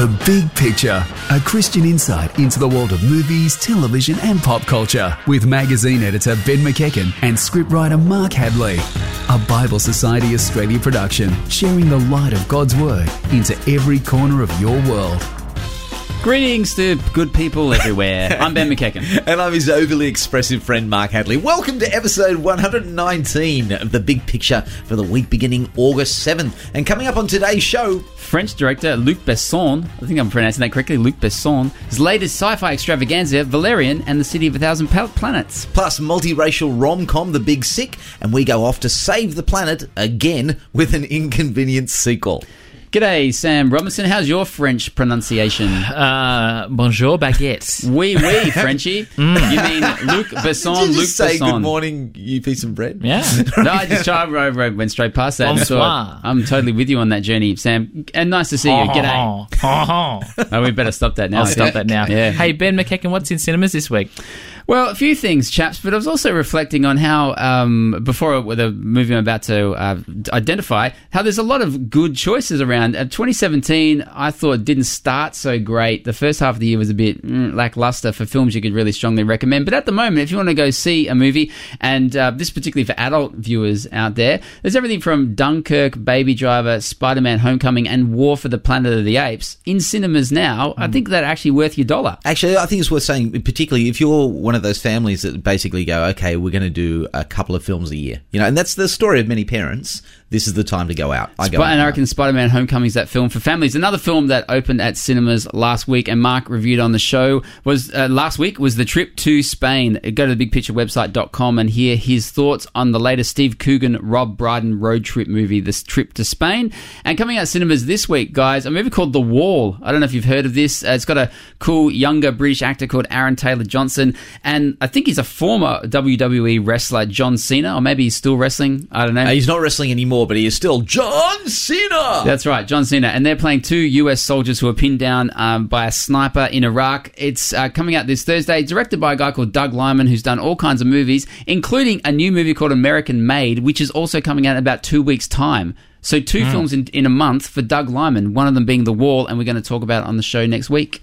The Big Picture, a Christian insight into the world of movies, television, and pop culture, with magazine editor Ben McEachen and scriptwriter Mark Hadley. A Bible Society Australia production, sharing the light of God's Word into every corner of your world. Greetings to good people everywhere. I'm Ben McEachen. And I'm his overly expressive friend, Mark Hadley. Welcome to episode 119 of The Big Picture for the week beginning August 7th. And coming up on today's show, French director Luc Besson, I think I'm pronouncing that correctly, Luc Besson, his latest sci-fi extravaganza, Valerian and the City of a Thousand Planets. plus multiracial rom com The Big Sick, and we go off to save the planet again with an inconvenient sequel. G'day, Sam Robinson. How's your French pronunciation? Uh, bonjour, baguette. Oui, oui, Frenchie. You mean Luc Besson, Did you Luc say Besson. good morning, you piece of bread? Yeah. No, I just tried, I I went straight past that. and Bonsoir. thought, I'm totally with you on that journey, Sam. And nice to see you. G'day. Oh, Oh, we better stop that now. I'll stop that now. Yeah. Hey, Ben McEachen, what's in cinemas this week? Well, a few things, chaps, but I was also reflecting on how, um, before with the movie I'm about to uh, identify, how there's a lot of good choices around. Uh, 2017, I thought didn't start so great. The first half of the year was a bit mm, lackluster for films you could really strongly recommend. But at the moment, if you want to go see a movie, and uh, this particularly for adult viewers out there, there's everything from Dunkirk, Baby Driver, Spider-Man: Homecoming, and War for the Planet of the Apes in cinemas now. I think that actually worth your dollar. Actually, I think it's worth saying, particularly if you're one of those families that basically go, okay, we're going to do a couple of films a year, you know, and that's the story of many parents. This is the time to go out. I go Sp- out and I reckon Spider-Man: Homecoming is that film for families. Another film that opened at cinemas last week and Mark reviewed on the show was uh, last week was the trip to Spain. Go to the bigpicturewebsite.com and hear his thoughts on the latest Steve Coogan, Rob Brydon road trip movie, This Trip to Spain. And coming out cinemas this week, guys, a movie called The Wall. I don't know if you've heard of this. Uh, it's got a cool younger British actor called Aaron Taylor Johnson, and I think he's a former WWE wrestler, John Cena, or maybe he's still wrestling. I don't know. Uh, he's not wrestling anymore, but he is still John Cena. That's right, John Cena, and they're playing two U.S. soldiers who are pinned down um, by a sniper in Iraq. It's uh, coming out this Thursday, directed by a guy called Doug Liman, who's done all kinds of movies, including a new movie called American Made, which is also coming out in about two weeks' time. So two films in, in a month for Doug Liman, one of them being The Wall, and we're going to talk about it on the show next week.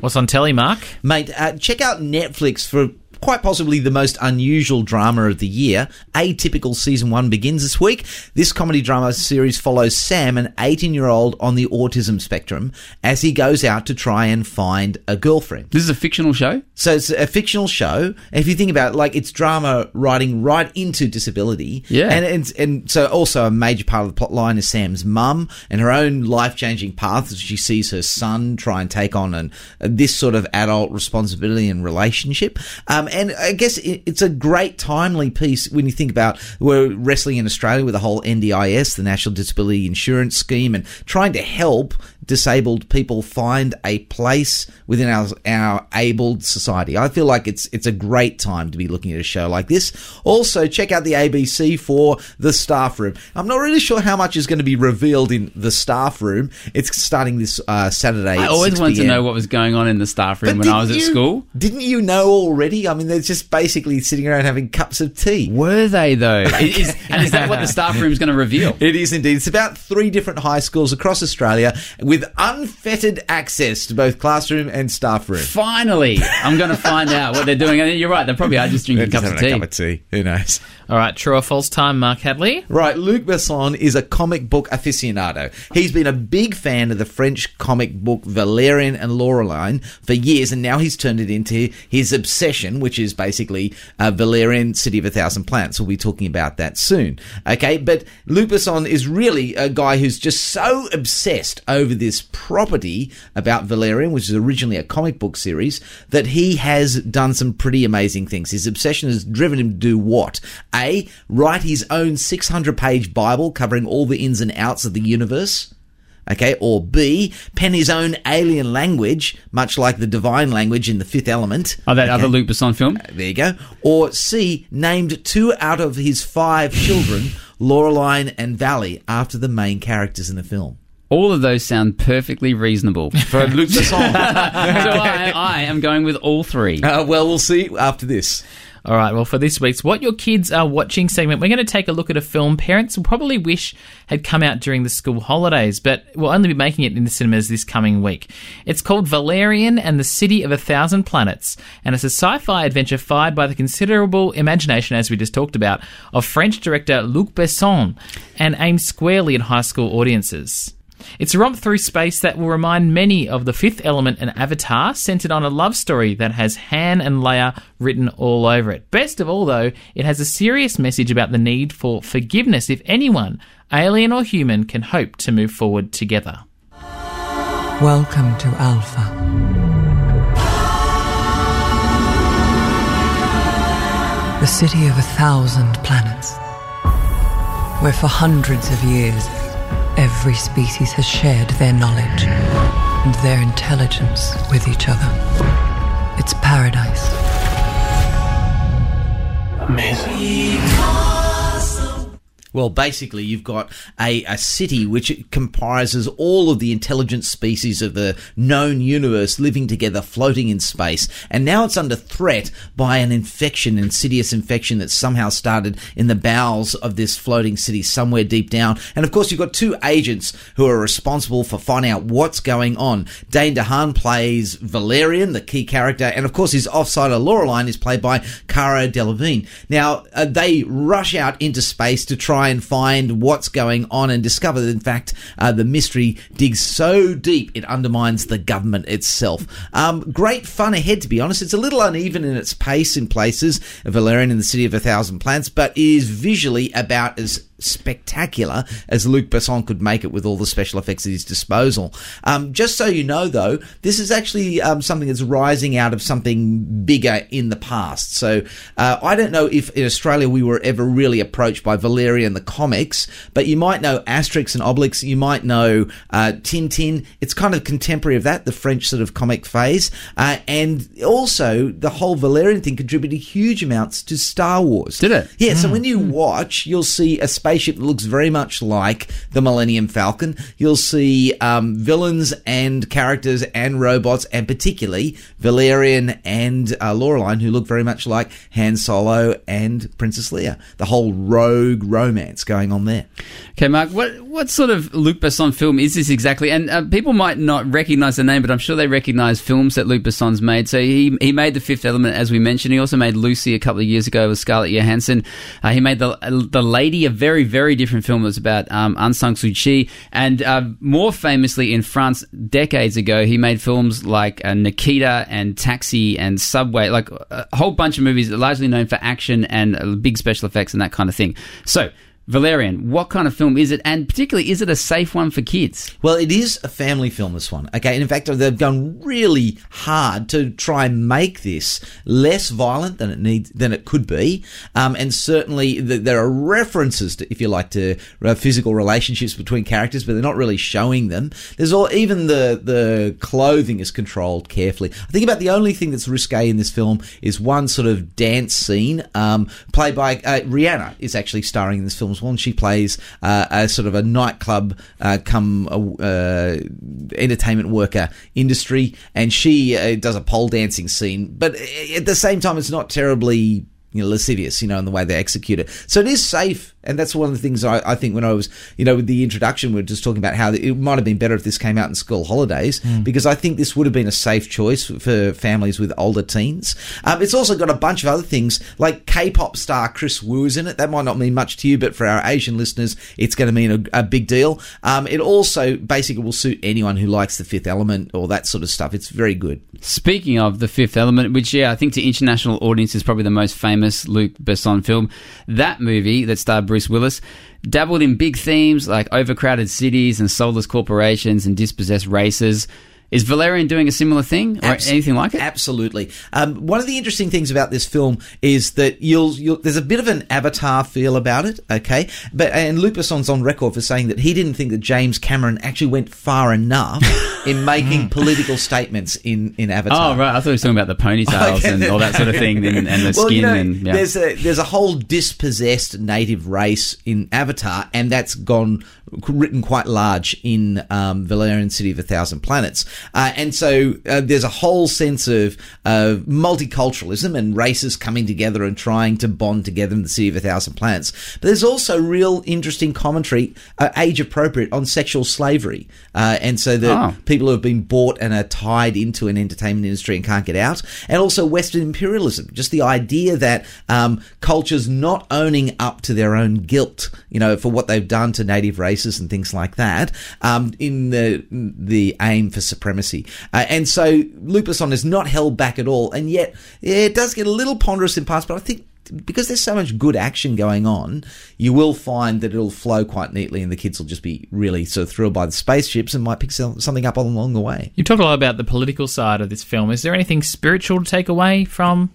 What's on telly, Mark? Mate, uh, check out Netflix for quite possibly the most unusual drama of the year. Atypical season one begins this week. This comedy drama series follows Sam, an 18 year old on the autism spectrum, as he goes out to try and find a girlfriend. This is a fictional show. So it's a fictional show. If you think about it, like it's drama writing right into disability. Yeah. And, and, and so also a major part of the plot line is Sam's mum and her own life changing path as she sees her son try and take on an, this sort of adult responsibility and relationship. Um, and I guess it's a great timely piece when you think about we're wrestling in Australia with the whole NDIS, the National Disability Insurance Scheme, and trying to help disabled people find a place within our our abled society. I feel like it's it's a great time to be looking at a show like this. Also, check out the ABC for the staff room. I'm not really sure how much is going to be revealed in the staff room. It's starting this uh, Saturday. I always 6 wanted to know what was going on in the staff room But when I was at you- school. Didn't you know already? I mean, they're just basically sitting around having cups of tea. Were they, though? Is, and is that what the staff room is going to reveal? It is indeed. It's about three different high schools across Australia with unfettered access to both classroom and staff room. Finally, I'm going to find out what they're doing. And you're right, they probably are just drinking cups of tea. a cup of tea. Who knows? All right, true or false time, Mark Hadley? Right, Luc Besson is a comic book aficionado. He's been a big fan of the French comic book Valerian and Laureline for years, and now he's turned it into his obsession, which is basically uh, Valerian City of a Thousand Planets. We'll be talking about that soon. Okay, but Luc Besson is really a guy who's just so obsessed over this property about Valerian, which is originally a comic book series, that he has done some pretty amazing things. His obsession has driven him to do what? A, write his own 600 page Bible covering all the ins and outs of the universe. Okay, or B, pen his own alien language, much like the divine language in the fifth element. Oh, that Okay. other Luc Besson film? There you go. Or C, named two out of his five children, Laureline and Valley, after the main characters in the film. All of those sound perfectly reasonable. For Luc Besson. so I, I am going with all three. uh, well, we'll see after this. All right, well, for this week's What Your Kids Are Watching segment, we're going to take a look at a film parents will probably wish had come out during the school holidays, but will only be making it in the cinemas this coming week. It's called Valerian and the City of a Thousand Planets, and it's a sci fi adventure fired by the considerable imagination, as we just talked about, of French director Luc Besson and aimed squarely at high school audiences. It's a romp through space that will remind many of The Fifth Element and Avatar, centered on a love story that has Han and Leia written all over it. Best of all, though, it has a serious message about the need for forgiveness if anyone, alien or human, can hope to move forward together. Welcome to Alpha. The city of a thousand planets, where for hundreds of years every species has shared their knowledge and their intelligence with each other. It's paradise. Well, basically, you've got a, a city which comprises all of the intelligent species of the known universe living together, floating in space. And now it's under threat by an infection, insidious infection that somehow started in the bowels of this floating city somewhere deep down. And of course, you've got two agents who are responsible for finding out what's going on. Dane DeHaan plays Valerian, the key character, and of course, his offsider Laureline is played by Cara Delevingne. Now, uh, they rush out into space to try and find what's going on and discover that, in fact, uh, the mystery digs so deep it undermines the government itself. Um, great fun ahead, to be honest. It's a little uneven in its pace in places, Valerian in the City of a Thousand Planets, but is visually about as spectacular as Luc Besson could make it with all the special effects at his disposal. Um, just so you know, though, this is actually um, something that's rising out of something bigger in the past. So uh, I don't know if in Australia we were ever really approached by Valeria Valerian the comics, but you might know Asterix and Obelix, you might know uh, Tintin. It's kind of contemporary of that, the French sort of comic phase. Uh, and also, the whole Valerian thing contributed huge amounts to Star Wars. Did it? Yeah, so when you watch, you'll see a spaceship that looks very much like the Millennium Falcon. You'll see um, villains and characters and robots, and particularly Valerian and uh, Laureline, who look very much like Han Solo and Princess Leia. The whole rogue romance going on there. Okay, Mark, what what sort of Luc Besson film is this exactly? And uh, people might not recognize the name, but I'm sure they recognize films that Luc Besson's made. So he he made The Fifth Element, as we mentioned. He also made Lucy a couple of years ago with Scarlett Johansson. Uh, he made the the Lady, a very very very different film. It was about um, Aung San Suu Kyi, and uh, more famously in France decades ago, he made films like uh, Nikita and Taxi and Subway, like a whole bunch of movies largely known for action and uh, big special effects and that kind of thing. So. Valerian, what kind of film is it? And particularly, is it a safe one for kids? Well, it is a family film, this one. Okay. And in fact, they've gone really hard to try and make this less violent than it needs, than it could be. Um, and certainly the, there are references to, if you like, to uh, physical relationships between characters, but they're not really showing them. There's all, even the, the clothing is controlled carefully. I think about the only thing that's risque in this film is one sort of dance scene, um, played by, uh, Rihanna is actually starring in this film well, and she plays uh, a sort of a nightclub uh, come uh, entertainment worker industry, and she uh, does a pole dancing scene. But at the same time, it's not terribly you know, lascivious, you know, in the way they execute it. So it is safe. And that's one of the things I, I think when I was, you know, with the introduction, we are just talking about how it might have been better if this came out in school holidays, because I think this would have been a safe choice for families with older teens. Um, it's also got a bunch of other things, like K-pop star Kris Wu is in it. That might not mean much to you, but for our Asian listeners, it's going to mean a, a big deal. Um, it also basically will suit anyone who likes The Fifth Element or that sort of stuff. It's very good. Speaking of The Fifth Element, which, yeah, I think to international audience is probably the most famous Luc Besson film, that movie that starred Bruce Willis dabbled in big themes like overcrowded cities and soulless corporations and dispossessed races. Is Valerian doing a similar thing or anything like it? Absolutely. Um, one of the interesting things about this film is that you'll, you'll there's a bit of an Avatar feel about it. Okay, but and Luc Besson's on record for saying that he didn't think that James Cameron actually went far enough in making political statements in in Avatar. Oh right, I thought he was talking about the ponytails Okay. and all that sort of thing, and, and the well, skin. you know, and yeah. there's a there's a whole dispossessed native race in Avatar, and that's gone written quite large in um, Valerian City of a Thousand Planets. Uh, and so uh, there's a whole sense of uh, multiculturalism and races coming together and trying to bond together in the City of a Thousand Planets. But there's also real interesting commentary, uh, age appropriate, on sexual slavery. Uh, and so the Oh. people who have been bought and are tied into an entertainment industry and can't get out. And also Western imperialism, just the idea that um, cultures not owning up to their own guilt, you know, for what they've done to native races and things like that, um, in the the aim for supremacy. Uh, and so Luc Besson is not held back at all, and yet it does get a little ponderous in parts, but I think because there's so much good action going on, you will find that it'll flow quite neatly, and the kids will just be really sort of thrilled by the spaceships and might pick something up along the way. You talked a lot about the political side of this film. Is there anything spiritual to take away from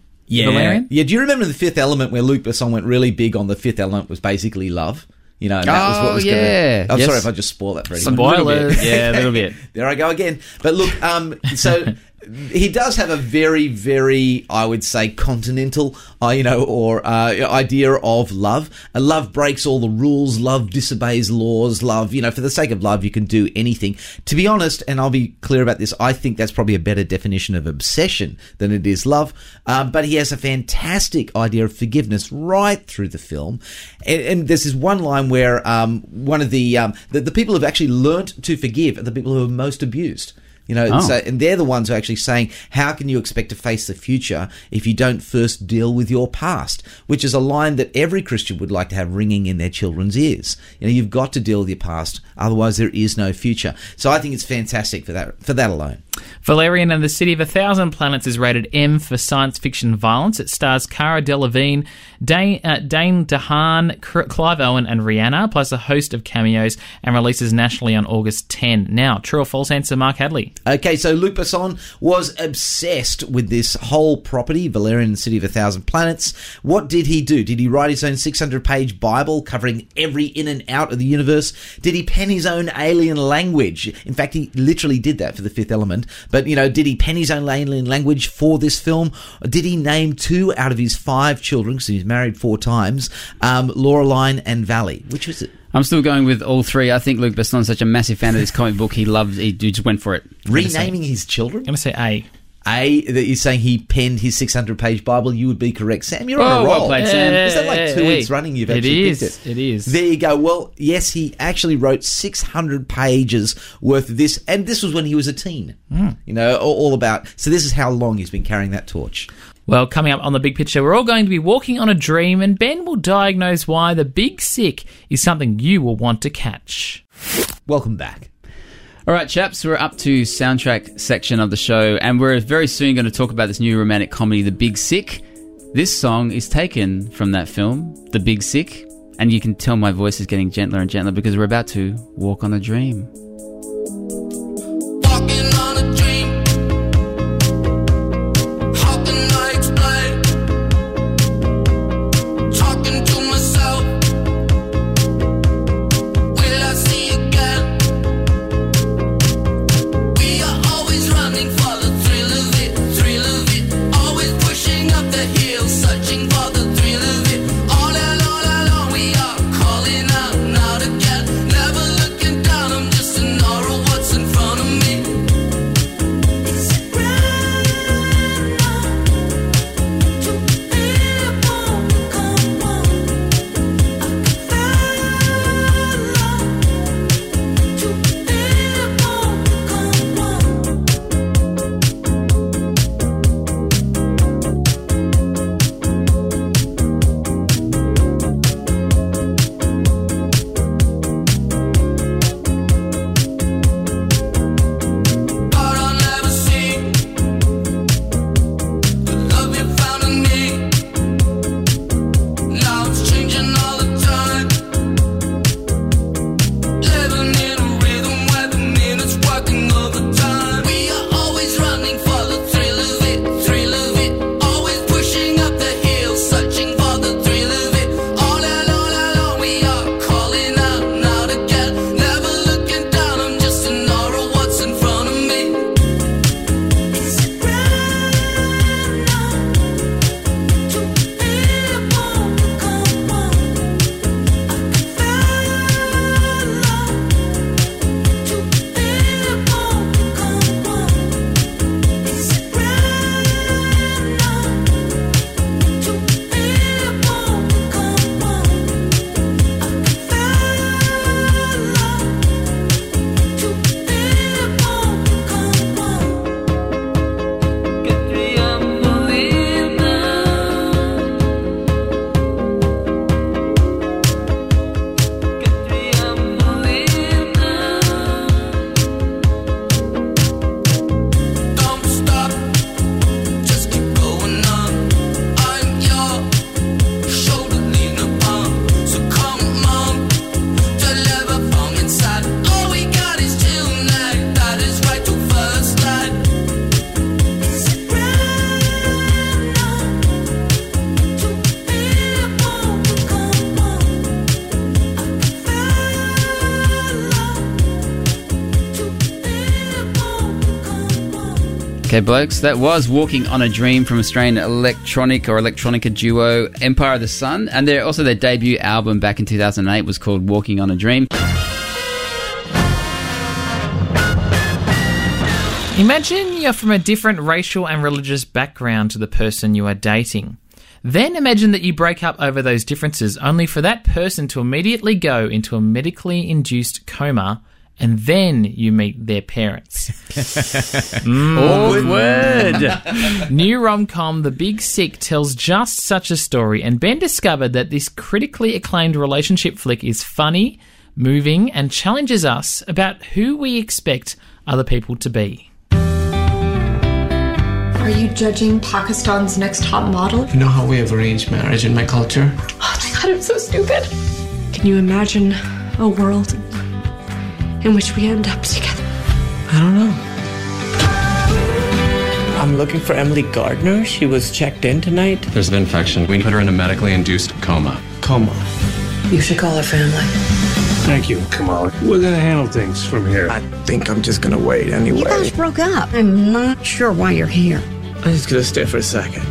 Valerian? Yeah. Do you remember the Fifth Element where Luc Besson went really big on the Fifth Element was basically love? You know, and that was what Oh, was yeah. Gonna, I'm Yes. sorry if I just spoil that for anyone. Spoilers. yeah, a little bit. There I go again. But look, um, so he does have a very, very, I would say, continental, uh, you know, or uh, idea of love. Uh, love breaks all the rules. Love disobeys laws. Love, you know, for the sake of love, you can do anything. To be honest, and I'll be clear about this, I think that's probably a better definition of obsession than it is love. Um, but he has a fantastic idea of forgiveness right through the film. And, and there's this one line where um, one of the, um, the the people who've actually learnt to forgive are the people who are most abused. You know, Oh. so, and they're the ones who are actually saying, how can you expect to face the future if you don't first deal with your past? Which is a line that every Christian would like to have ringing in their children's ears. You know, you've got to deal with your past, otherwise there is no future. So I think it's fantastic for that, for that alone. Valerian and the City of a Thousand Planets is rated M for science fiction violence. It stars Cara Delevingne, Dane, uh, Dane DeHaan, Clive Owen, and Rihanna, plus a host of cameos, and releases nationally on August 10. Now, true or false answer, Mark Hadley? Okay, so Luc Besson was obsessed with this whole property, Valerian City of a Thousand Planets. What did he do? Did he write his own 600 page Bible covering every in and out of the universe? Did he pen his own alien language? In fact, he literally did that for the fifth element. But, you know, did he pen his own alien language for this film? Did he name two out of his five children, because he's married four times, um, Laureline and Valley? Which was it? I'm still going with all three. I think Luc Besson's such a massive fan of this comic book. He loves. He just went for it. Renaming his children? I'm going to say A. A, that you're saying he penned his 600 page Bible, you would be correct. Sam, you're on Oh, a roll. well played, Sam. Is that like two Hey, weeks running you've actually is, picked it? it is. There you go. Well, yes, he actually wrote 600 pages worth of this, and this was when he was a teen. Hmm. You know, all, all about. So this is how long he's been carrying that torch. Well, coming up on the big picture, we're all going to be walking on a dream, and Ben will diagnose why the big sick is something you will want to catch. Welcome back. All right, chaps, we're up to soundtrack section of the show, and we're very soon going to talk about this new romantic comedy, The Big Sick. This song is taken from that film, The Big Sick, and you can tell my voice is getting gentler and gentler because we're about to walk on a dream. Okay, blokes, that was Walking on a Dream from Australian electronic or electronica duo Empire of the Sun. And their, also their debut album back in 2008 was called Walking on a Dream. Imagine you're from a different racial and religious background to the person you are dating. Then imagine that you break up over those differences, only for that person to immediately go into a medically induced coma, and then you meet their parents. Mm. Awkward. New rom com The Big Sick tells just such a story, and Ben discovered that this critically acclaimed relationship flick is funny, moving, and challenges us about who we expect other people to be. Are you judging Pakistan's next top model? You know how we have arranged marriage in my culture? Oh my god, I'm so stupid. Can you imagine a world in which we end up together? I don't know. I'm looking for Emily Gardner. She was checked in tonight. There's an infection. We put her in a medically induced coma. Coma. You should call her family. Thank you, Kamala. We're gonna handle things from here. I think I'm just gonna wait anyway. You guys broke up. I'm not sure why you're here. I'm just gonna stay for a second.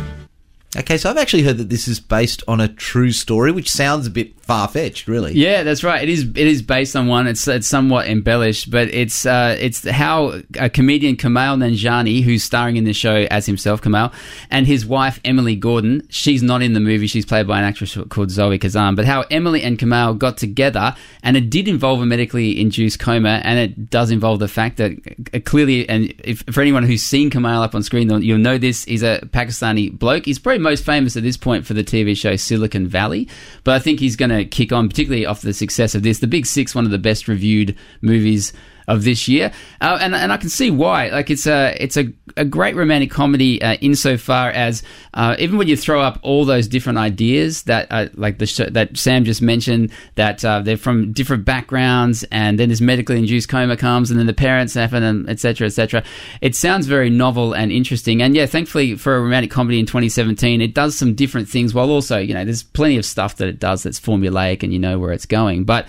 Okay, so I've actually heard that this is based on a true story, which sounds a bit far fetched, really. Yeah, that's right. It is. It is based on one. It's it's somewhat embellished, but it's uh, it's how a comedian Kumail Nanjiani, who's starring in the show as himself, Kumail, and his wife Emily Gordon. She's not in the movie. She's played by an actress called Zoe Kazan. But how Emily and Kumail got together, and it did involve a medically induced coma, and it does involve the fact that uh, clearly, and if for anyone who's seen Kumail up on screen, you'll know this. He's a Pakistani bloke. He's probably most famous at this point for the TV show Silicon Valley, but I think he's going to kick on, particularly off the success of this. The Big Sick, one of the best reviewed movies of this year, uh, and and I can see why. Like it's a it's a, a great romantic comedy uh, insofar as uh, even when you throw up all those different ideas that uh, like the sh- that Sam just mentioned that uh, they're from different backgrounds, and then this medically induced coma comes, and then the parents happen, and etc. etc. It sounds very novel and interesting, and yeah, thankfully for a romantic comedy in 2017, it does some different things while also you know there's plenty of stuff that it does that's formulaic and you know where it's going, but.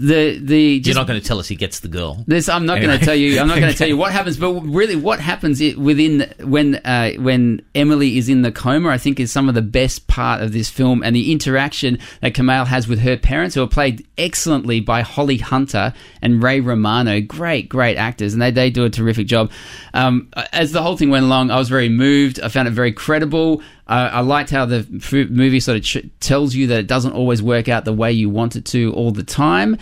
The the You're not going to tell us he gets the girl. this I'm not going to tell you. I'm not going to tell you what happens, but really, what happens within when uh, when Emily is in the coma, I think is some of the best part of this film, and the interaction that Kumail has with her parents, who are played excellently by Holly Hunter and Ray Romano. Great, great actors, and they they do a terrific job. Um, as the whole thing went along, I was very moved. I found it very credible. Uh, I liked how the f- movie sort of ch- tells you that it doesn't always work out the way you want it to all the time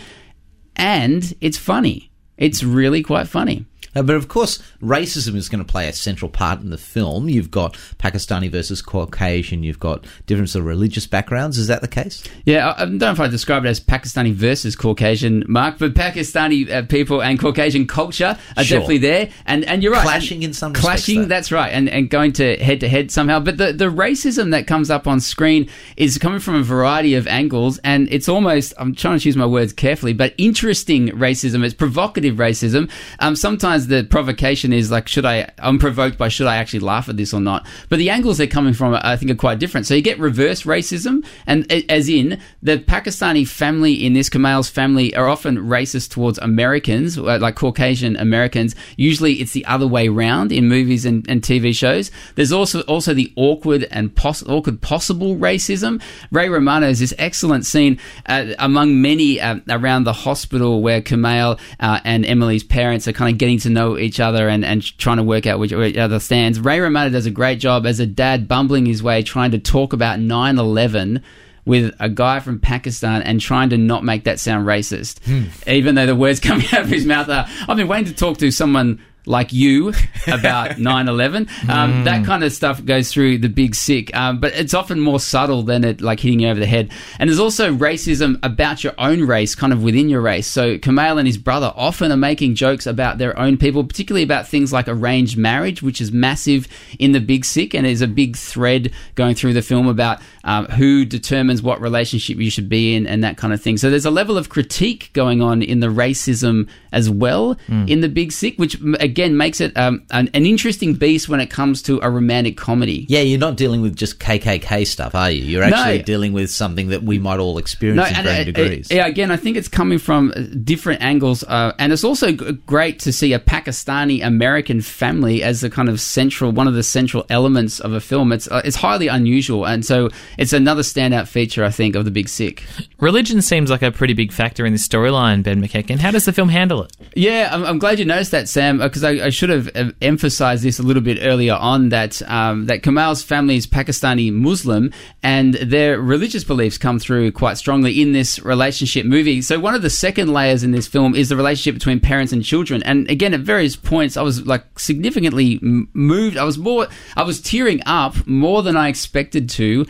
and it's funny. It's really quite funny. Uh, but of course, racism is going to play a central part in the film. You've got Pakistani versus Caucasian. You've got difference of religious backgrounds. Is that the case? Yeah, I I don't know if I describe it as Pakistani versus Caucasian, Mark, but Pakistani uh, people and Caucasian culture are Sure. definitely there. And and you're right, Clashing in some respects, clashing. though. That's right, and and going to head to head somehow. But the the racism that comes up on screen is coming from a variety of angles, and it's almost I'm trying to choose my words carefully, but interesting racism. It's provocative racism. Um, sometimes the provocation is like, should I? I'm provoked by should I actually laugh at this or not? But the angles they're coming from, I think, are quite different. So you get reverse racism, and as in the Pakistani family in this Kumail's family are often racist towards Americans, uh, like Caucasian Americans. Usually, it's the other way round in movies and, and TV shows. There's also also the awkward and poss- awkward possible racism. Ray Romano is this excellent scene uh, among many uh, around the hospital where Kumail uh, and Emily's parents are kind of getting to know each other and, and trying to work out which, each other stands. Ray Romano does a great job as a dad bumbling his way trying to talk about 9 11 with a guy from Pakistan and trying to not make that sound racist, hmm. even though the words coming out of his mouth are, I've been waiting to talk to someone like you about 9-11 um, that kind of stuff goes through the big sick. Um, but it's often more subtle than it like hitting you over the head. And there's also racism about your own race kind of within your race. So Kumail and his brother often are making jokes about their own people particularly about things like arranged marriage which is massive in the big sick and is a big thread going through the film about um, who determines what relationship you should be in and that kind of thing. So there's a level of critique going on in the racism as well in the big sick which m- again makes it um, an, an interesting beast when it comes to a romantic comedy. Yeah, you're not dealing with just KKK stuff, are you? You're No. actually dealing with something that we might all experience in and varying degrees. yeah, again, I think it's coming from uh, different angles, uh, and it's also g- great to see a Pakistani American family as the kind of central, one of the central elements of a film. It's uh, it's highly unusual, and so it's another standout feature, I think, of the Big Sick. Religion seems like a pretty big factor in this storyline, Ben McEachen. How does the film handle it? Yeah, I'm, I'm glad you noticed that, Sam, because I, I should have uh, emphasized this a little bit earlier on that um, that Kumail's family is Pakistani Muslim, and their religious beliefs come through quite strongly in this relationship movie. So one of the second layers in this film is the relationship between parents and children, and again, at various points, I was like significantly moved. I was more, I was tearing up more than I expected to.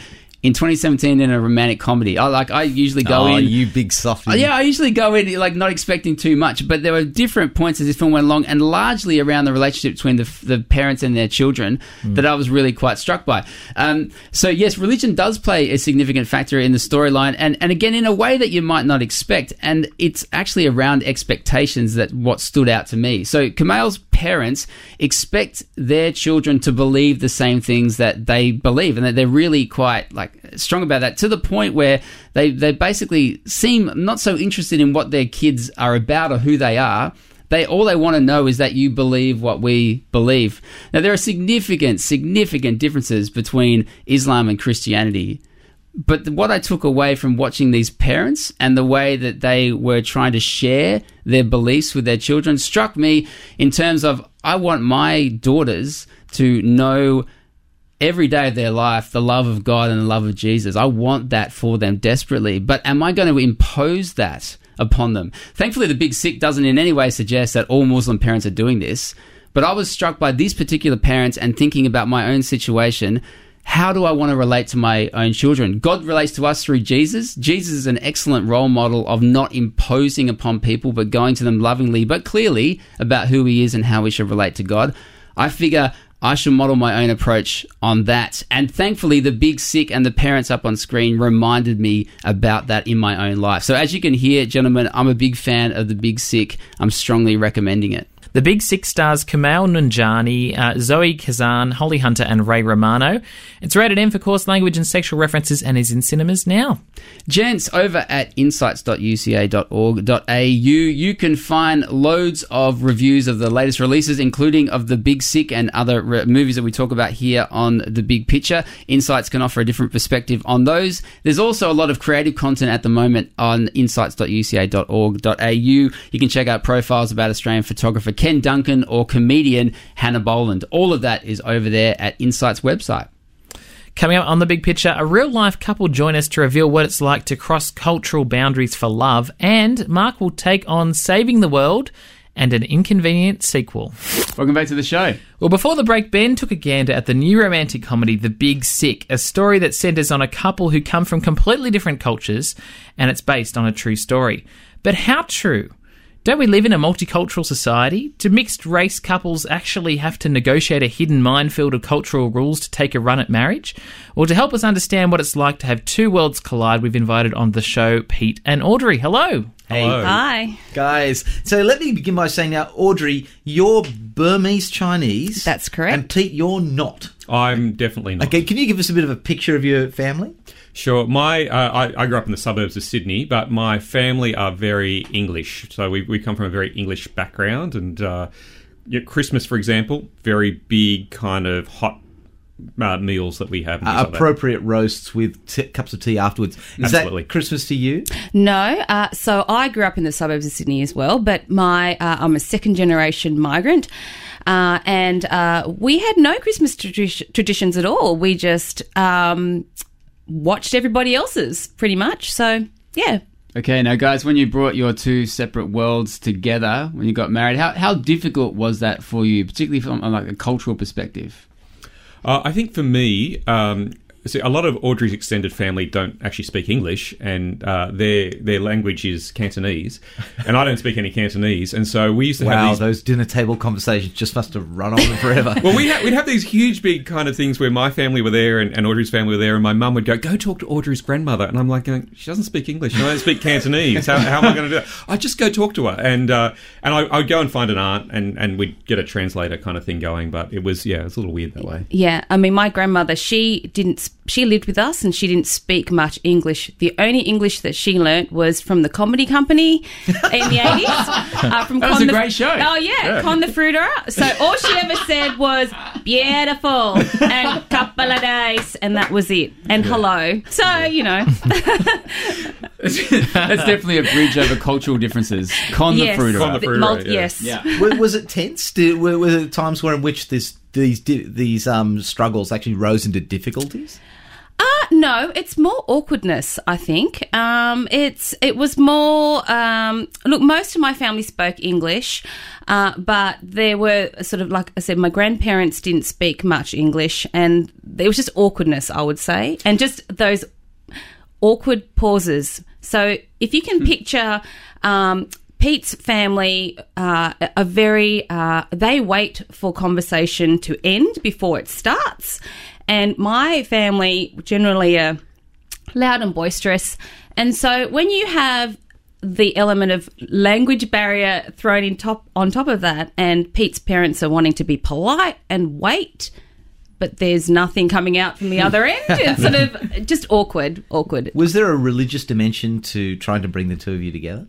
In 2017, in a romantic comedy, I like I usually go oh, in. you big softy. Yeah, I usually go in like not expecting too much, but there were different points as this film went along, and largely around the relationship between the, the parents and their children that I was really quite struck by. Um, so yes, religion does play a significant factor in the storyline, and and again in a way that you might not expect, and it's actually around expectations that what stood out to me. So Kumail's parents expect their children to believe the same things that they believe, and that they're really quite like strong about that to the point where they they basically seem not so interested in what their kids are about or who they are. They all they want to know is that you believe what we believe. Now there are significant significant differences between Islam and Christianity. But what I took away from watching these parents and the way that they were trying to share their beliefs with their children struck me in terms of I want my daughters to know every day of their life the love of God and the love of Jesus. I want that for them desperately. But am I going to impose that upon them? Thankfully, the Big Sick doesn't in any way suggest that all Muslim parents are doing this. But I was struck by these particular parents and thinking about my own situation. How do I want to relate to my own children? God relates to us through Jesus. Jesus is an excellent role model of not imposing upon people, but going to them lovingly, but clearly about who he is and how we should relate to God. I figure I should model my own approach on that. And thankfully, the big sick and the parents up on screen reminded me about that in my own life. So, as you can hear, gentlemen, I'm a big fan of the big sick. I'm strongly recommending it. The Big Sick stars Kumail Nanjiani, uh, Zoe Kazan, Holly Hunter, and Ray Romano. It's rated M for coarse language and sexual references and is in cinemas now. Gents, over at insights.uca.org.au, you can find loads of reviews of the latest releases, including of The Big Sick and other re- movies that we talk about here on The Big Picture. Insights can offer a different perspective on those. There's also a lot of creative content at the moment on insights.uca.org.au. You can check out profiles about Australian photographer Ken Duncan or comedian Hannah Boland. All of that is over there at Insights website. Coming up on the big picture, a real life couple join us to reveal what it's like to cross cultural boundaries for love, and Mark will take on Saving the World and an inconvenient sequel. Welcome back to the show. Well, before the break, Ben took a gander at the new romantic comedy The Big Sick, a story that centres on a couple who come from completely different cultures, and it's based on a true story. But how true? Don't we live in a multicultural society? Do mixed race couples actually have to negotiate a hidden minefield of cultural rules to take a run at marriage? Well, to help us understand what it's like to have two worlds collide, we've invited on the show Pete and Audrey. Hello. Hey, Hi. guys. So let me begin by saying now, Audrey, you're Burmese Chinese. That's correct. And Pete, you're not. I'm definitely not. Okay, can you give us a bit of a picture of your family? Sure. My uh, I, I grew up in the suburbs of Sydney, but my family are very English. So we, we come from a very English background, and uh, yeah, Christmas, for example, very big kind of hot uh, meals that we have. and things Uh, like appropriate roasts with t- cups of tea afterwards. Is Absolutely. that Christmas to you? No, uh, so I grew up in the suburbs of Sydney as well, but my uh, I'm a second generation migrant. Uh, and uh, we had no Christmas tradi- traditions at all. We just um, watched everybody else's pretty much. So, yeah. Okay, now guys, when you brought your two separate worlds together when you got married, how how difficult was that for you, particularly from like a cultural perspective? Uh, I think for me, um, See, a lot of Audrey's extended family don't actually speak English, and uh, their their language is Cantonese, and I don't speak any Cantonese, and so we used to Wow, have these. those dinner table conversations just must have run on forever. well, we ha- we'd have these huge, big kind of things where my family were there and, and Audrey's family were there, and my mum would go, "Go talk to Audrey's grandmother," and I'm like, going, "She doesn't speak English. and I don't speak Cantonese. How, how am I going to do that?" I just go talk to her, and uh, and I, I would go and find an aunt, and and we'd get a translator kind of thing going. But it was yeah, it was a little weird that way. Yeah, I mean, my grandmother, she didn't, s- she lived with us and she didn't speak much English. The only English that she learnt was from the comedy company in the 80s. Uh, from That was Con a the- great show. Oh, yeah, Yeah. Con the Fruiterer. So all she ever said was beautiful and couple of days, and that was it. And hello. So, you know. That's definitely a bridge over cultural differences. Con Yes. the fruiterer. Con the fruiterer, Mul- yeah. yes. Yeah. was, was it tense? Did, were, were there times where in which this these these um, struggles actually rose into difficulties? No, it's more awkwardness. I think um, it's it was more. Um, look, most of my family spoke English, uh, but there were sort of like I said, my grandparents didn't speak much English, and there was just awkwardness. I would say, and just those awkward pauses. So if you can picture. Um, Pete's family uh, are very, uh, they wait for conversation to end before it starts. And my family generally are loud and boisterous. And so when you have the element of language barrier thrown in top on top of that, and Pete's parents are wanting to be polite and wait, but there's nothing coming out from the other end. It's sort of just awkward, awkward. Was there a religious dimension to trying to bring the two of you together?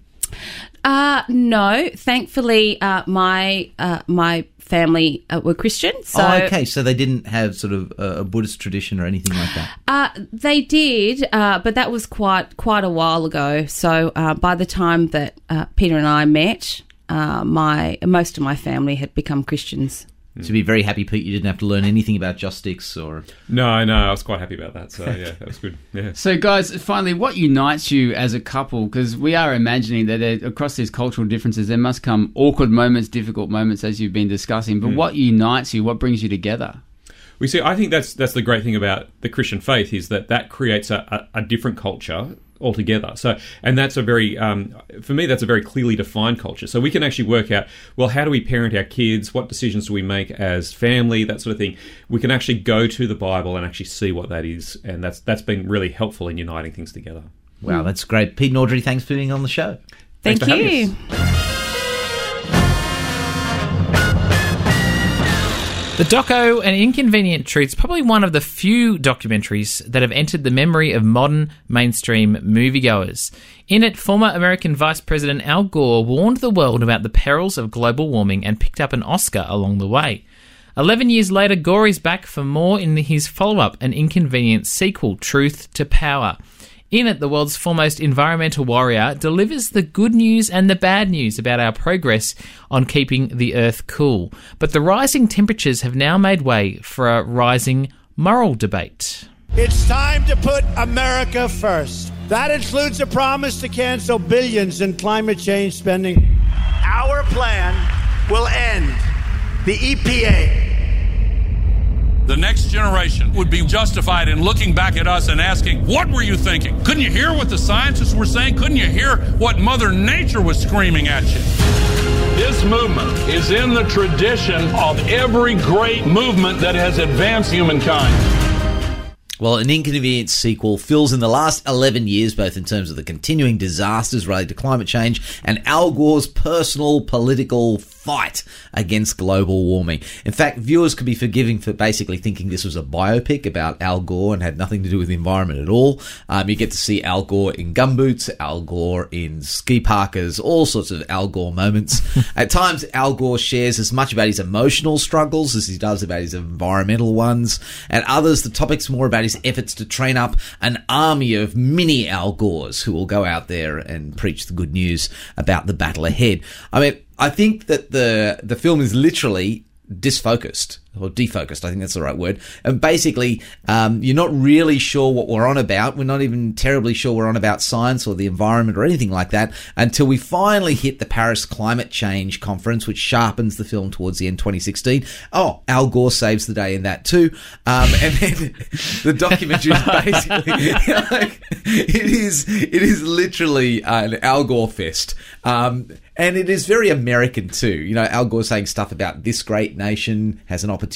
Uh, no, thankfully, uh, my uh, my family uh, were Christian, so oh, okay, so they didn't have sort of a, a Buddhist tradition or anything like that. Uh, they did, uh, but that was quite quite a while ago. So uh, by the time that uh, Peter and I met, uh, my most of my family had become Christians. To be very happy, Pete, you didn't have to learn anything about joss sticks or. No, no, I was quite happy about that. So yeah, that was good. Yeah. So, guys, finally, what unites you as a couple? Because we are imagining that there, across these cultural differences, there must come awkward moments, difficult moments, as you've been discussing. But Mm. what unites you? What brings you together? We see. I think that's that's the great thing about the Christian faith is that that creates a, a, a different culture altogether. So, and that's a very um, for me that's a very clearly defined culture. So we can actually work out well how do we parent our kids, what decisions do we make as family, that sort of thing. We can actually go to the Bible and actually see what that is, and that's that's been really helpful in uniting things together. Wow, that's great. Pete and Audrey, thanks for being on the show. Thank Thanks for having you. The Doco An Inconvenient Truth is probably one of the few documentaries that have entered the memory of modern mainstream moviegoers. In it, former American Vice President Al Gore warned the world about the perils of global warming and picked up an Oscar along the way. Eleven years later, Gore is back for more in his follow up, an inconvenient sequel, Truth to Power. In it, the world's foremost environmental warrior delivers the good news and the bad news about our progress on keeping the Earth cool. But the rising temperatures have now made way for a rising moral debate. It's time to put America first. That includes a promise to cancel billions in climate change spending. Our plan will end the EPA. The next generation would be justified in looking back at us and asking, What were you thinking? Couldn't you hear what the scientists were saying? Couldn't you hear what Mother Nature was screaming at you? This movement is in the tradition of every great movement that has advanced humankind. Well, an inconvenient sequel fills in the last 11 years, both in terms of the continuing disasters related to climate change and Al Gore's personal political fight against global warming. In fact, viewers could be forgiving for basically thinking this was a biopic about Al Gore and had nothing to do with the environment at all. Um, you get to see Al Gore in gumboots, Al Gore in ski parkas, all sorts of Al Gore moments. At times, Al Gore shares as much about his emotional struggles as he does about his environmental ones. At others, the topic's more about his efforts to train up an army of mini Al Gores who will go out there and preach the good news about the battle ahead. I mean, I think that the the film is literally disfocused or defocused. I think that's the right word. And basically, um, you're not really sure what we're on about. We're not even terribly sure we're on about science or the environment or anything like that until we finally hit the Paris Climate Change Conference, which sharpens the film towards the end 2016. Oh, Al Gore saves the day in that too. Um, and then the documentary is basically like, it is it is literally an Al Gore fest. Um, and it is very American too. You know, Al Gore saying stuff about this great nation has an opportunity.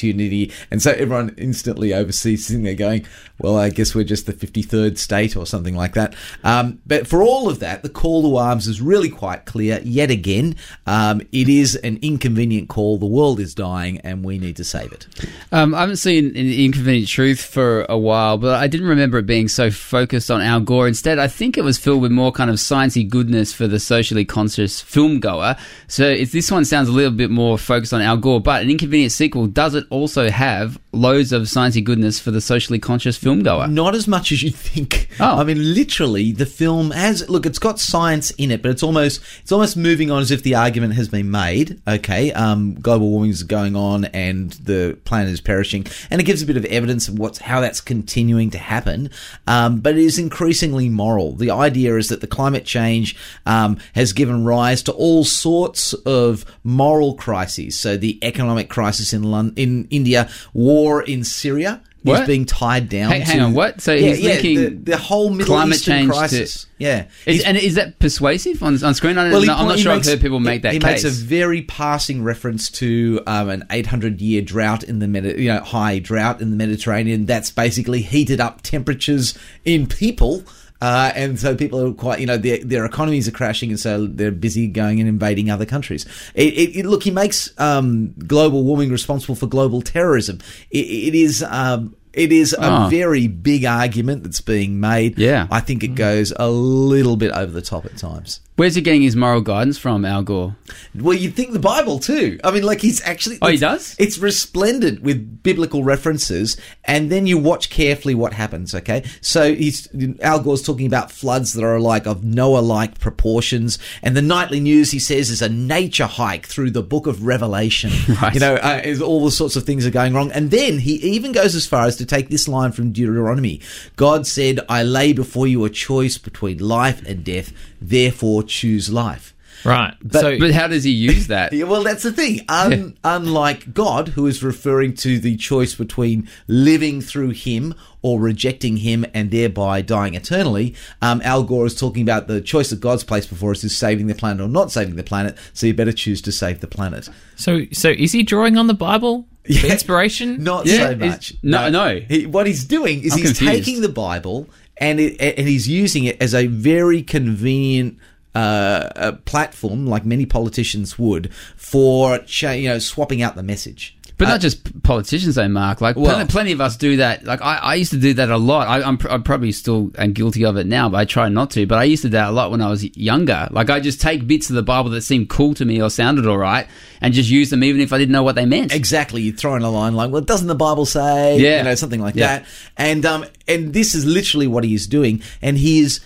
And so everyone instantly overseas sitting there going, well, I guess we're just the 53rd state or something like that. Um, but for all of that, the call to arms is really quite clear. Yet again, um, it is an inconvenient call. The world is dying and we need to save it. Um, I haven't seen Inconvenient Truth for a while, but I didn't remember it being so focused on Al Gore. Instead, I think it was filled with more kind of sciencey goodness for the socially conscious film goer. So this one sounds a little bit more focused on Al Gore, but an Inconvenient sequel, does it also have loads of sciencey goodness for the socially conscious film goer? Not as much as you think. Oh. I mean, literally, the film has look. It's got science in it, but it's almost it's almost moving on as if the argument has been made. Okay, um, global warming is going on, and the planet is perishing, and it gives a bit of evidence of what's how that's continuing to happen. Um, but it is increasingly moral. The idea is that the climate change um, has given rise to all sorts of moral crises. So the economic crisis in in India, war in Syria. Is being tied down. Hang- hang to- on, what? So yeah, he's yeah, linking the, the whole Middle climate Eastern change to- crisis. yeah, Is, and is that persuasive on, on screen? I don't he know. I'm po- not he sure makes- I've heard people make he- that he case. makes a very passing reference to um, an 800 year drought in the Medi- you know high drought in the Mediterranean. That's basically heated up temperatures in people. Uh, and so people are quite, you know, their, their economies are crashing, and so they're busy going and invading other countries. It, it, it- look, he makes um, global warming responsible for global terrorism. It, it is. Um, it is a Ah. very big argument that's being made. Yeah. I think it goes a little bit over the top at times. Where's he getting his moral guidance from, Al Gore? Well, you'd think the Bible too. I mean, like he's actually. Oh, he does? It's resplendent with biblical references, and then you watch carefully what happens. Okay, so he's Al Gore's talking about floods that are like of Noah-like proportions, and the nightly news he says is a nature hike through the Book of Revelation. Right. You know, uh, is all the sorts of things are going wrong, and then he even goes as far as to take this line from Deuteronomy: "God said, I lay before you a choice between life and death. Therefore, choose life." Right. But- so, But how does he use that? Yeah, well, that's the thing. Un- unlike God, who is referring to the choice between living through Him or rejecting Him and thereby dying eternally, um, Al Gore is talking about the choice that God's placed before us is saving the planet or not saving the planet. So you better choose to save the planet. so, so is he drawing on the Bible for inspiration? Not Yeah, so much. no, no. He, what he's doing is I'm he's confused. taking the Bible and it, and he's using it as a very convenient uh, a platform, like many politicians would, for cha- you know swapping out the message. But Uh, not just politicians, though, Mark. Like, Well- plenty, plenty of us do that. Like, I, I used to do that a lot. I, I'm, pr- I'm probably still am guilty of it now, but I try not to. But I used to do that a lot when I was younger. Like, I just take bits of the Bible that seemed cool to me or sounded all right and just use them even if I didn't know what they meant. Exactly, you throw in a line like, "Well, doesn't the Bible say?" Yeah. you know, something like Yeah. that. And um, and this is literally what he is doing, and he is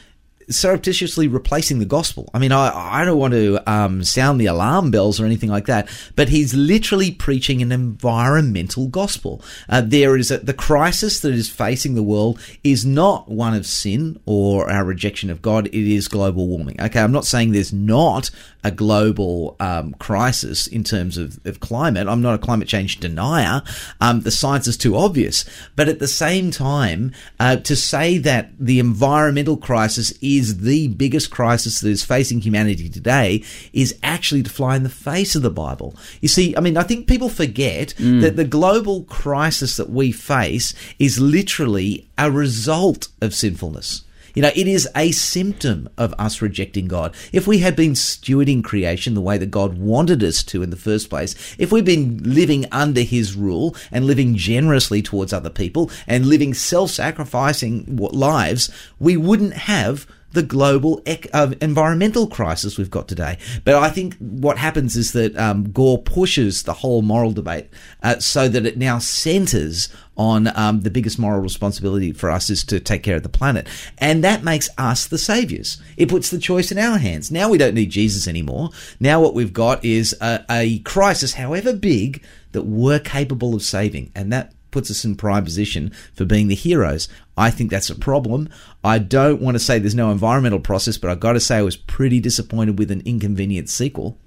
surreptitiously replacing the gospel. I mean, I I don't want to um, sound the alarm bells or anything like that, but he's literally preaching an environmental gospel. Uh, there is a, the crisis that is facing the world is not one of sin or our rejection of God. It is global warming. Okay, I'm not saying there's not a global um, crisis in terms of, of climate. I'm not a climate change denier. Um, the science is too obvious. But at the same time, uh, to say that the environmental crisis is the biggest crisis that is facing humanity today is actually to fly in the face of the Bible. You see, I mean, I think people forget mm. that the global crisis that we face is literally a result of sinfulness. You know, it is a symptom of us rejecting God. If we had been stewarding creation the way that God wanted us to in the first place, if we'd been living under His rule and living generously towards other people and living self sacrificing lives, we wouldn't have the global ec- uh, environmental crisis we've got today. But I think what happens is that um, Gore pushes the whole moral debate uh, so that it now centers on um, the biggest moral responsibility for us is to take care of the planet. And that makes us the saviors. It puts the choice in our hands. Now we don't need Jesus anymore. Now what we've got is a, a crisis, however big, that we're capable of saving. And that puts us in prime position for being the heroes. I think that's a problem. I don't want to say there's no environmental process, but I've got to say I was pretty disappointed with an inconvenient sequel.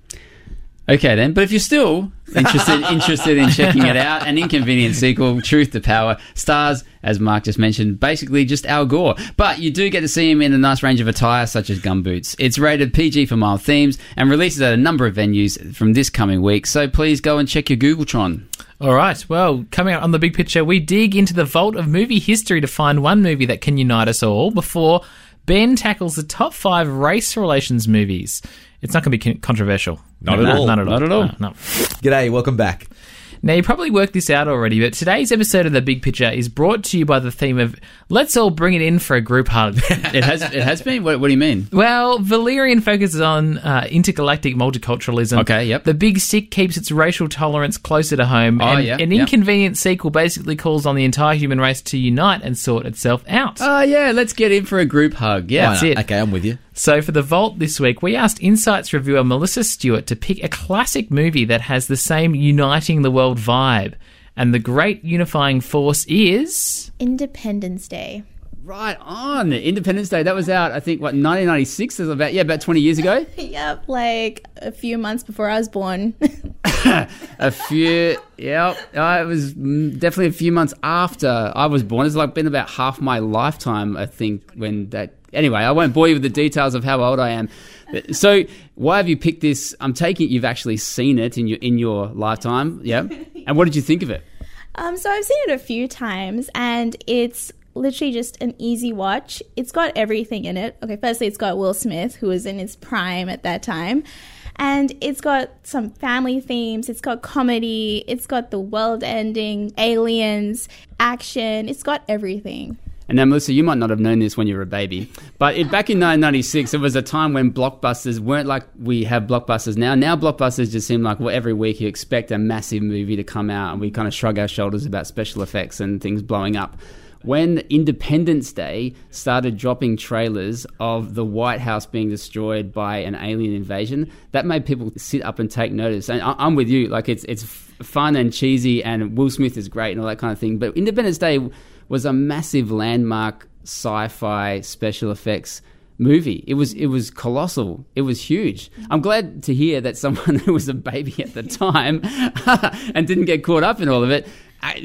Okay, then. But if you're still interested interested in checking it out, an inconvenient sequel, Truth to Power, stars, as Mark just mentioned, basically just Al Gore. But you do get to see him in a nice range of attire, such as gumboots. It's rated PG for mild themes and releases at a number of venues from this coming week. So please go and check your Googletron. All right. Well, coming up on the big picture, we dig into the vault of movie history to find one movie that can unite us all before Ben tackles the top five race relations movies. It's not going to be controversial. Not at No, all. Not at all. Not at all. No, no. G'day, welcome back. Now, you probably worked this out already, but today's episode of The Big Picture is brought to you by the theme of Let's All Bring It In for a Group Hug. It has it has been. What, what do you mean? Well, Valerian focuses on uh, intergalactic multiculturalism. Okay, yep. The Big Sick keeps its racial tolerance closer to home. Oh, and yeah, An yep. inconvenient sequel basically calls on the entire human race to unite and sort itself out. Oh yeah, let's get in for a group hug. Yeah, That's it. Okay, I'm with you. So for the Vault this week, we asked Insights reviewer Melissa Stewart to pick a classic movie that has the same uniting the world vibe. And the great unifying force is. Independence Day. Right on Independence Day. That was out. I think what 1996 is about. Yeah, about 20 years ago. yep, like a few months before I was born. a few. Yeah, uh, it was mm, definitely a few months after I was born. It's like been about half my lifetime, I think, when that. Anyway, I won't bore you with the details of how old I am. So, why have you picked this? I'm taking it you've actually seen it in your in your lifetime. Yeah. And what did you think of it? um, so I've seen it a few times, and it's literally just an easy watch. It's got everything in it. Okay, firstly, it's got Will Smith, who was in his prime at that time. And it's got some family themes, it's got comedy, it's got the world ending, aliens, action, it's got everything. And now, Melissa, you might not have known this when you were a baby, but it, back in 1996, it was a time when blockbusters weren't like we have blockbusters now. Now, blockbusters just seem like well, every week you expect a massive movie to come out, and we kind of shrug our shoulders about special effects and things blowing up. When Independence Day started dropping trailers of the White House being destroyed by an alien invasion, that made people sit up and take notice. And I- I'm with you; like it's it's fun and cheesy, and Will Smith is great and all that kind of thing. But Independence Day was a massive landmark sci-fi special effects movie. It was it was colossal. It was huge. I'm glad to hear that someone who was a baby at the time and didn't get caught up in all of it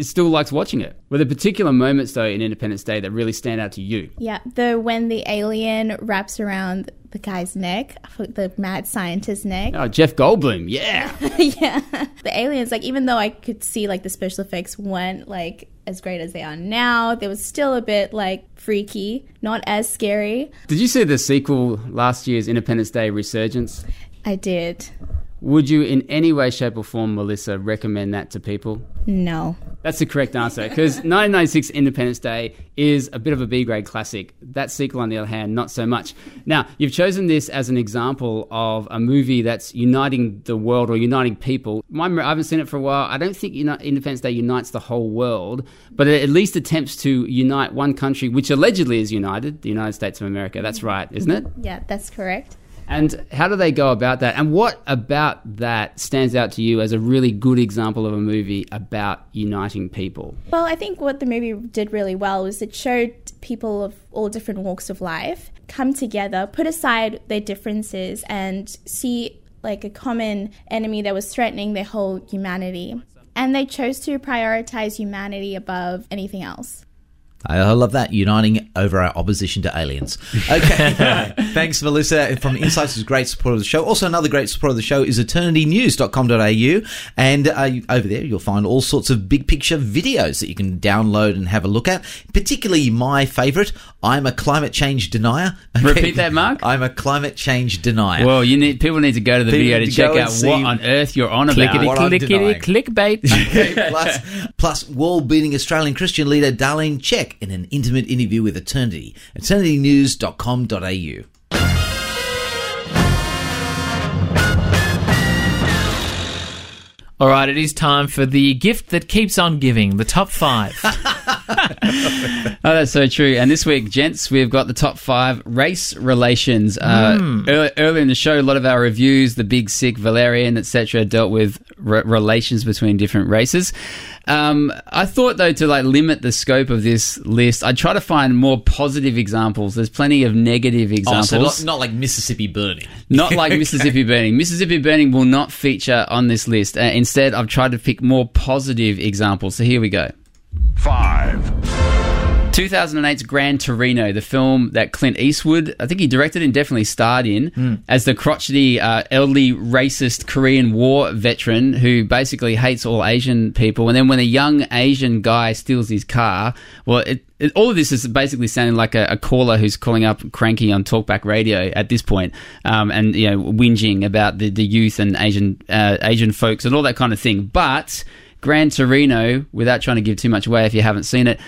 still likes watching it. Were there particular moments though in Independence Day that really stand out to you? Yeah, the when the alien wraps around the guy's neck, the mad scientist's neck. Oh, Jeff Goldblum. Yeah. yeah, the aliens. Like even though I could see like the special effects weren't like as great as they are now, there was still a bit like freaky, not as scary. Did you see the sequel last year's Independence Day Resurgence? I did. Would you, in any way, shape, or form, Melissa, recommend that to people? No. That's the correct answer because 1996 Independence Day is a bit of a B grade classic. That sequel, on the other hand, not so much. Now, you've chosen this as an example of a movie that's uniting the world or uniting people. My, I haven't seen it for a while. I don't think Independence Day unites the whole world, but it at least attempts to unite one country, which allegedly is united, the United States of America. That's right, isn't it? Yeah, that's correct. And how do they go about that? And what about that stands out to you as a really good example of a movie about uniting people? Well, I think what the movie did really well was it showed people of all different walks of life come together, put aside their differences, and see like a common enemy that was threatening their whole humanity. And they chose to prioritize humanity above anything else. I love that uniting over our opposition to aliens. Okay, thanks, Melissa from Insights is a great supporter of the show. Also, another great supporter of the show is eternitynews.com.au, and uh, over there you'll find all sorts of big picture videos that you can download and have a look at. Particularly my favourite, I'm a climate change denier. Okay? Repeat that, Mark. I'm a climate change denier. Well, you need people need to go to the People video to to check out what on earth you're on about. Clickety, clickbait. Okay, plus, plus wall beating Australian Christian leader Darlene Zschech Beck in an intimate interview with Eternity. eternitynews.com.au. All right, it is time for the gift that keeps on giving, the top five. Oh, that's so true. And this week, gents, we've got the top five race relations. Uh, Mm. ear- earlier in the show, a lot of our reviews, the Big Sick, Valerian, etc., dealt with re- relations between different races. Um, I thought though to like limit the scope of this list, I'd try to find more positive examples. There's plenty of negative examples. Oh, examples. so not, not like Mississippi burning. Not like Okay. Mississippi Burning. Mississippi Burning will not feature on this list. Uh, instead, I've tried to pick more positive examples. So here we go. Five. 2008's Gran Torino, the film that Clint Eastwood, I think he directed and definitely starred in, as the crotchety, uh, elderly, racist Korean War veteran who basically hates all Asian people. And then when a young Asian guy steals his car, well, it, it, all of this is basically sounding like a, a caller who's calling up cranky on talkback radio at this point, um, and you know, whinging about the, the youth and Asian uh, Asian folks and all that kind of thing. But Gran Torino, without trying to give too much away if you haven't seen it,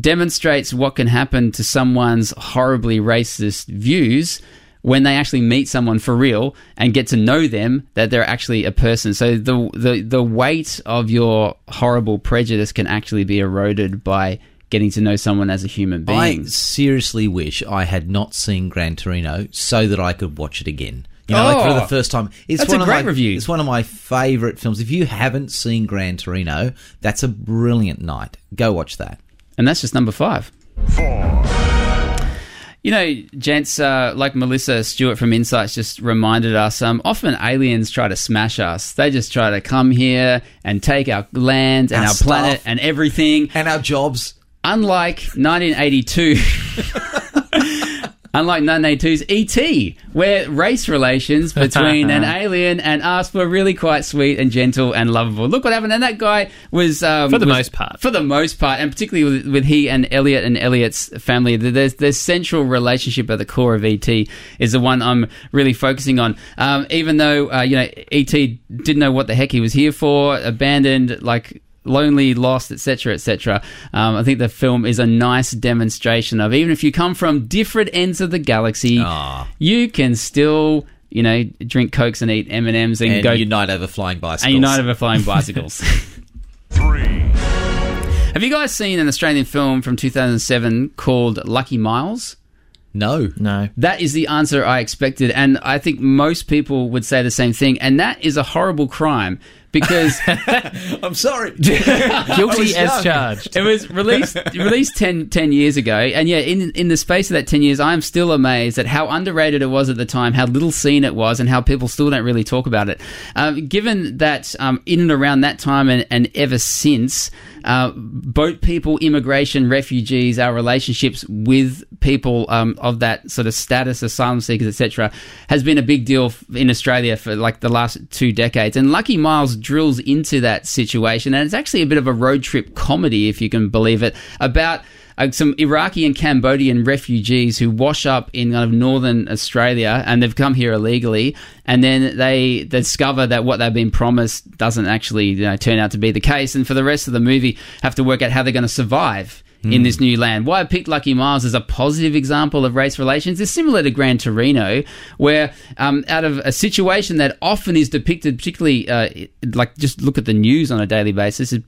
demonstrates what can happen to someone's horribly racist views when they actually meet someone for real and get to know them that they're actually a person. So the the the weight of your horrible prejudice can actually be eroded by getting to know someone as a human being. I seriously wish I had not seen Gran Torino so that I could watch it again. You know, like for Oh, the first time. It's that's one a of great my, review. It's one of my favourite films. If you haven't seen Gran Torino, that's a brilliant night. Go watch that. And that's just number five. Four. You know, gents, uh, like Melissa Stewart from Insights just reminded us, um, often aliens try to smash us. They just try to come here and take our land and Our our, planet and everything. And our jobs. Unlike 1982. Unlike 1982's E.T., where race relations between an alien and us were really quite sweet and gentle and lovable. Look what happened. And that guy was. Um, For the was- most part. For the most part, and particularly with, with he and Elliott and Elliott's family, the, the, the central relationship at the core of ET is the one I'm really focusing on. Um, even though, uh, you know, ET didn't know what the heck he was here for, abandoned, like lonely, lost, etc., etc. Um, I think the film is a nice demonstration of even if you come from different ends of the galaxy, you can still, you know, drink cokes and eat M and M's and, And go unite over flying bicycles. and unite over flying bicycles. Three. Have you guys seen an Australian film from 2007 called Lucky Miles? No. No. That is the answer I expected, and I think most people would say the same thing. And that is a horrible crime because I'm sorry. Guilty as charged. it was released released 10, 10 years ago, and yeah, in in the space of that ten years, I am still amazed at how underrated it was at the time, how little seen it was, and how people still don't really talk about it. Um, given that um, in and around that time and, and ever since, uh, boat people, immigration, refugees, our relationships with people um, of that sort of status, asylum seekers, etc., has been a big deal in Australia for like the last two decades. And Lucky Miles drills into that situation, and it's actually a bit of a road trip comedy, if you can believe it, about uh, some Iraqi and Cambodian refugees who wash up in kind of northern Australia and they've come here illegally, and then they discover that what they've been promised doesn't actually you know, turn out to be the case, and for the rest of the movie, have to work out how they're going to survive. In this new land. Why I picked Lucky Miles as a positive example of race relations is similar to Gran Torino, where um, out of a situation that often is depicted, particularly uh, like just look at the news on a daily basis, is,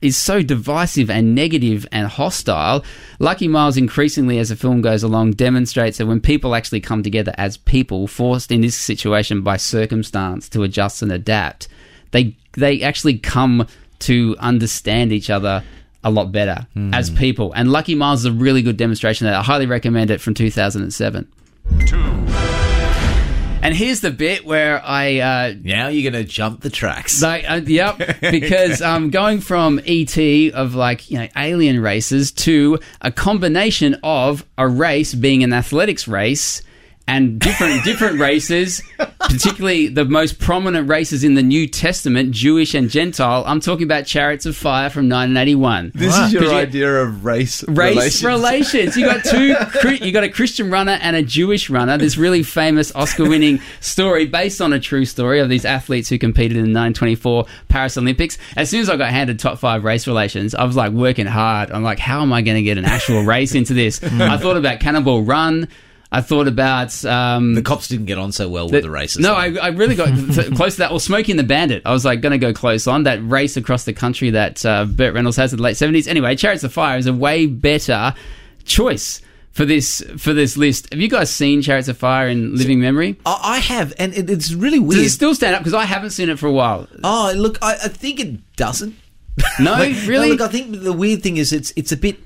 is so divisive and negative and hostile. Lucky Miles, increasingly as the film goes along, demonstrates that when people actually come together as people, forced in this situation by circumstance to adjust and adapt, they they actually come to understand each other a lot better as people. And Lucky Miles is a really good demonstration of that. I highly recommend it from 2007. And here's the bit where I uh, Now you're going to jump the tracks. like, uh, yep, because um, going from ET of like you know alien races to a combination of a race being an athletics race and different different races, particularly the most prominent races in the New Testament, Jewish and Gentile. I'm talking about Chariots of Fire from 1981. This is your 'Cause you- idea of race race relations. relations. You got two. You got a Christian runner and a Jewish runner. This really famous Oscar-winning story based on a true story of these athletes who competed in the 1924 Paris Olympics. As soon as I got handed top five race relations, I was like working hard. I'm like, how am I going to get an actual race into this? Hmm. I thought about Cannonball Run. I thought about um, the cops didn't get on so well with the races. No. I, I really got close to that. Or Smokey and the Bandit. I was like going to go close on that race across the country that uh, Burt Reynolds has in the late seventies. Anyway, Chariots of Fire is a way better choice for this for this list. Have you guys seen Chariots of Fire in living memory? I I have, and it, it's really weird. Does it still stand up? Because I haven't seen it for a while. Oh, look, I, I think it doesn't. No, Like, really. look, I think the weird thing is it's it's a bit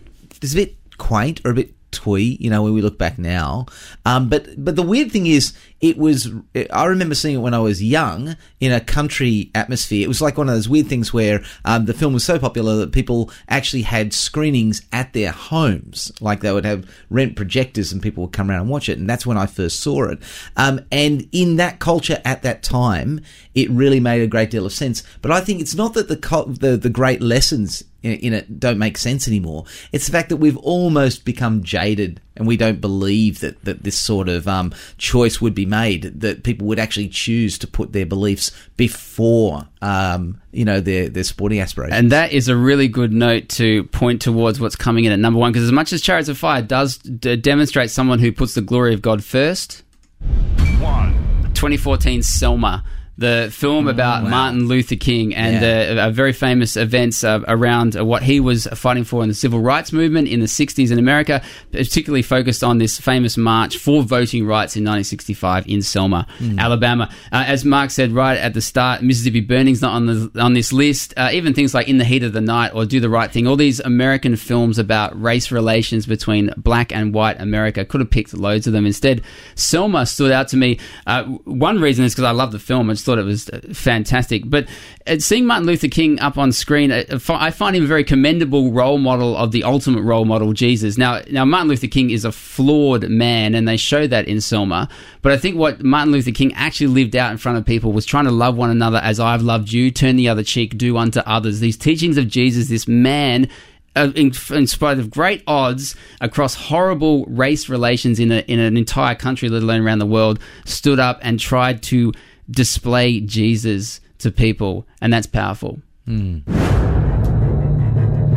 it's a bit quaint or a bit twee, you know, when we look back now. Um, but but the weird thing is, it was. I remember seeing it when I was young in a country atmosphere. It was like one of those weird things where um, the film was so popular that people actually had screenings at their homes, like they would have rent projectors and people would come around and watch it. And that's when I first saw it. Um, and in that culture at that time, it really made a great deal of sense. But I think it's not that the the, the great lessons in it don't make sense anymore. It's the fact that we've almost become jaded and we don't believe that, that this sort of um, choice would be made, that people would actually choose to put their beliefs before, um, you know, their, their sporting aspirations. And that is a really good note to point towards what's coming in at number one. Because as much as Chariots of Fire does d- demonstrate someone who puts the glory of God first, 2014 Selma, the film about Martin Luther King and Yeah. uh, a very famous events uh, around uh, what he was fighting for in the civil rights movement in the 60s in America, particularly focused on this famous march for voting rights in 1965 in Selma, Alabama. Uh, as Mark said right at the start, Mississippi Burning's not on the on this list. Uh, even things like In the Heat of the Night or Do the Right Thing, all these American films about race relations between black and white America, could have picked loads of them. Instead, Selma stood out to me. Uh, one reason is because I love the film. I just thought it was uh, fantastic. But uh, seeing Martin Luther King up on screen, uh, I find him a very commendable role model of the ultimate role model, Jesus. Now, now Martin Luther King is a flawed man, and they show that in Selma. But I think what Martin Luther King actually lived out in front of people was trying to love one another as I've loved you, turn the other cheek, do unto others. These teachings of Jesus, this man in, in spite of great odds across horrible race relations in, a, in an entire country, let alone around the world, stood up and tried to display Jesus to people, and that's powerful. Hmm.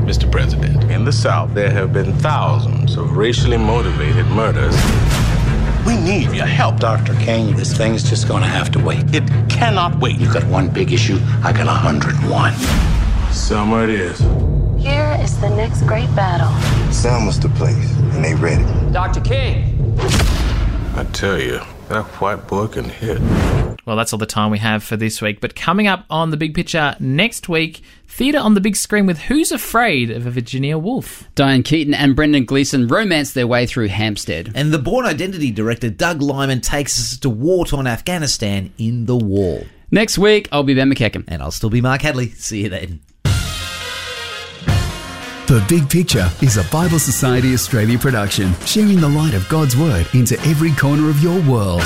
Mr. President, in the South, there have been thousands of racially motivated murders. We need your help. Dr. King, this thing's just gonna have to wait. It cannot wait. You got one big issue, I got a hundred and one. Summer it is. Here is the next great battle. Selma's the place, and they ready. Dr. King. I tell you, that white boy can hit. Well, that's all the time we have for this week. But coming up on the big picture next week, theatre on the big screen with Who's Afraid of a Virginia Woolf? Diane Keaton and Brendan Gleeson romance their way through Hampstead. And the Bourne Identity director Doug Liman takes us to war torn Afghanistan in the wall. Next week, I'll be Ben McEachen. And I'll still be Mark Hadley. See you then. The Big Picture is a Bible Society Australia production, sharing the light of God's Word into every corner of your world.